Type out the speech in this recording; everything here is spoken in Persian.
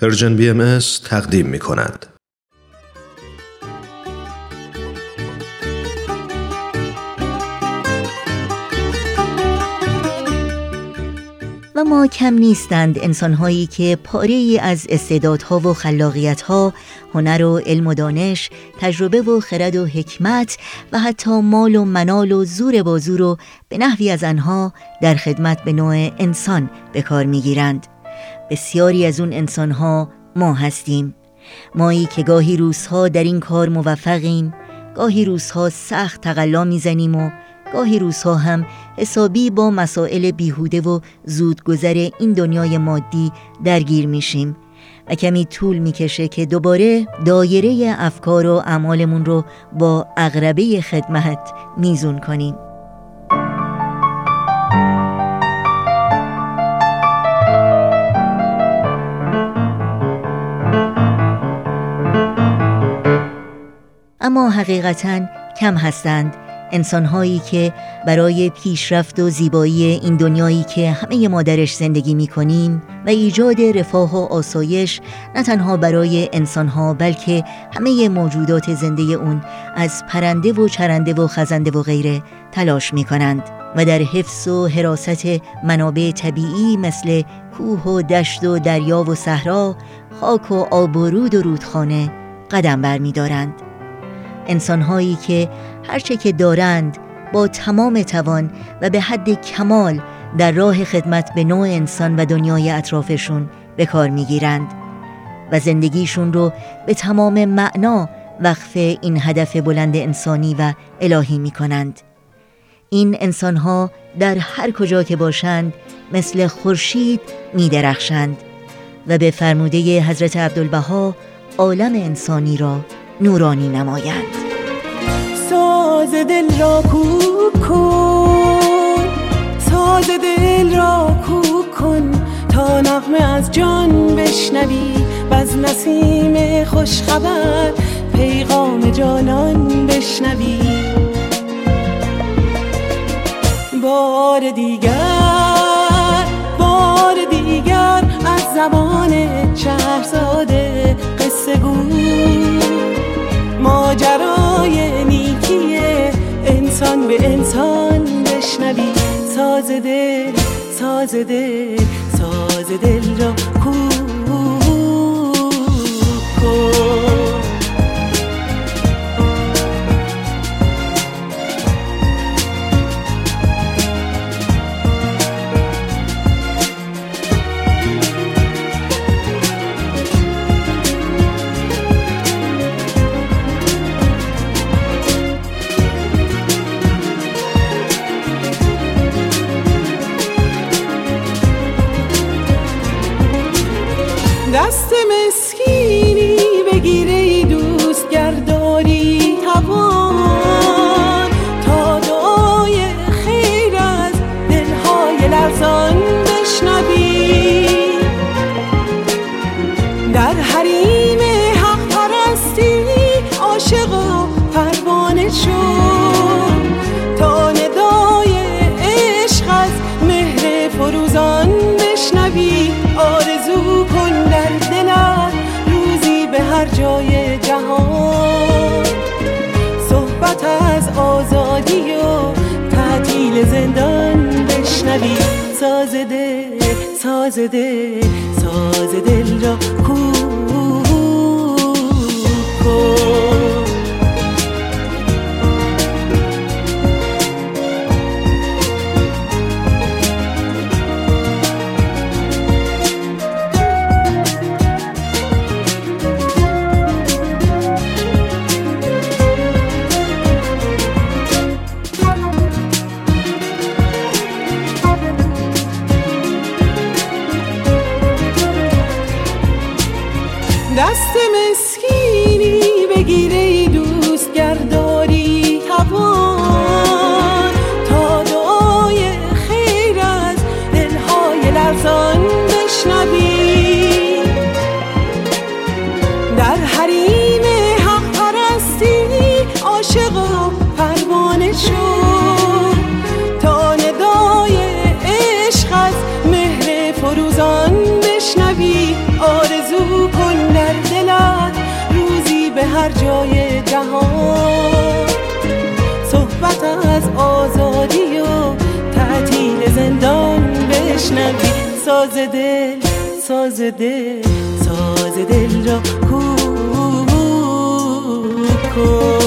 پرژن بی ام تقدیم می کند. و ما کم نیستند انسانهایی که پاره از استعدادها و خلاقیتها، هنر و علم و دانش، تجربه و خرد و حکمت و حتی مال و منال و زور بازو رو به نحوی از آنها در خدمت به نوع انسان به کار می‌گیرند. بسیاری از اون انسانها ما هستیم. مایی که گاهی روزها در این کار موفقیم گاهی روزها سخت تقلا می‌زنیم و گاهی روزها هم حسابی با مسائل بیهوده و زودگذر این دنیای مادی درگیر میشیم و کمی طول می‌کشه که دوباره دایره افکار و اعمالمون رو با اغربه خدمت میزون کنیم. اما حقیقتا کم هستند انسانهایی که برای پیشرفت و زیبایی این دنیایی که همه ما درش زندگی می کنیم و ایجاد رفاه و آسایش نه تنها برای انسانها بلکه همه موجودات زنده اون از پرنده و چرنده و خزنده و غیره تلاش می کنند و در حفظ و حراست منابع طبیعی مثل کوه و دشت و دریا و صحرا خاک و آب و رود و رودخانه قدم برمیدارند. انسانهایی که هرچه که دارند با تمام توان و به حد کمال در راه خدمت به نوع انسان و دنیای اطرافشون به کار می‌گیرند و زندگیشون رو به تمام معنا وقف این هدف بلند انسانی و الهی می کنند. این انسانها در هر کجا که باشند مثل خورشید می درخشند و به فرموده حضرت عبدالبها عالم انسانی را نورانی نمایند. ساز دل را کوک کن ساز دل را کوک کن تا نغمه از جان بشنوی و از نسیم خوشخبر پیغام جانان بشنوی. بار دیگر بار دیگر از زبان شهرزاده ساز دل ساز دل ساز دل را کو دست مسکینی بگیره ای دوست گرداری توان. تا دعای خیر از دلهای لرزان بشنوی. در حریم حق پرستی عاشق و پروانه شو. آرزو کن در دلت روزی به هر جای جهان. صحبت از آزادی و تعطیل زندان بشنوی. ساز دل ساز دل ساز دل را ساز دل ساز دل ساز دل را کو کن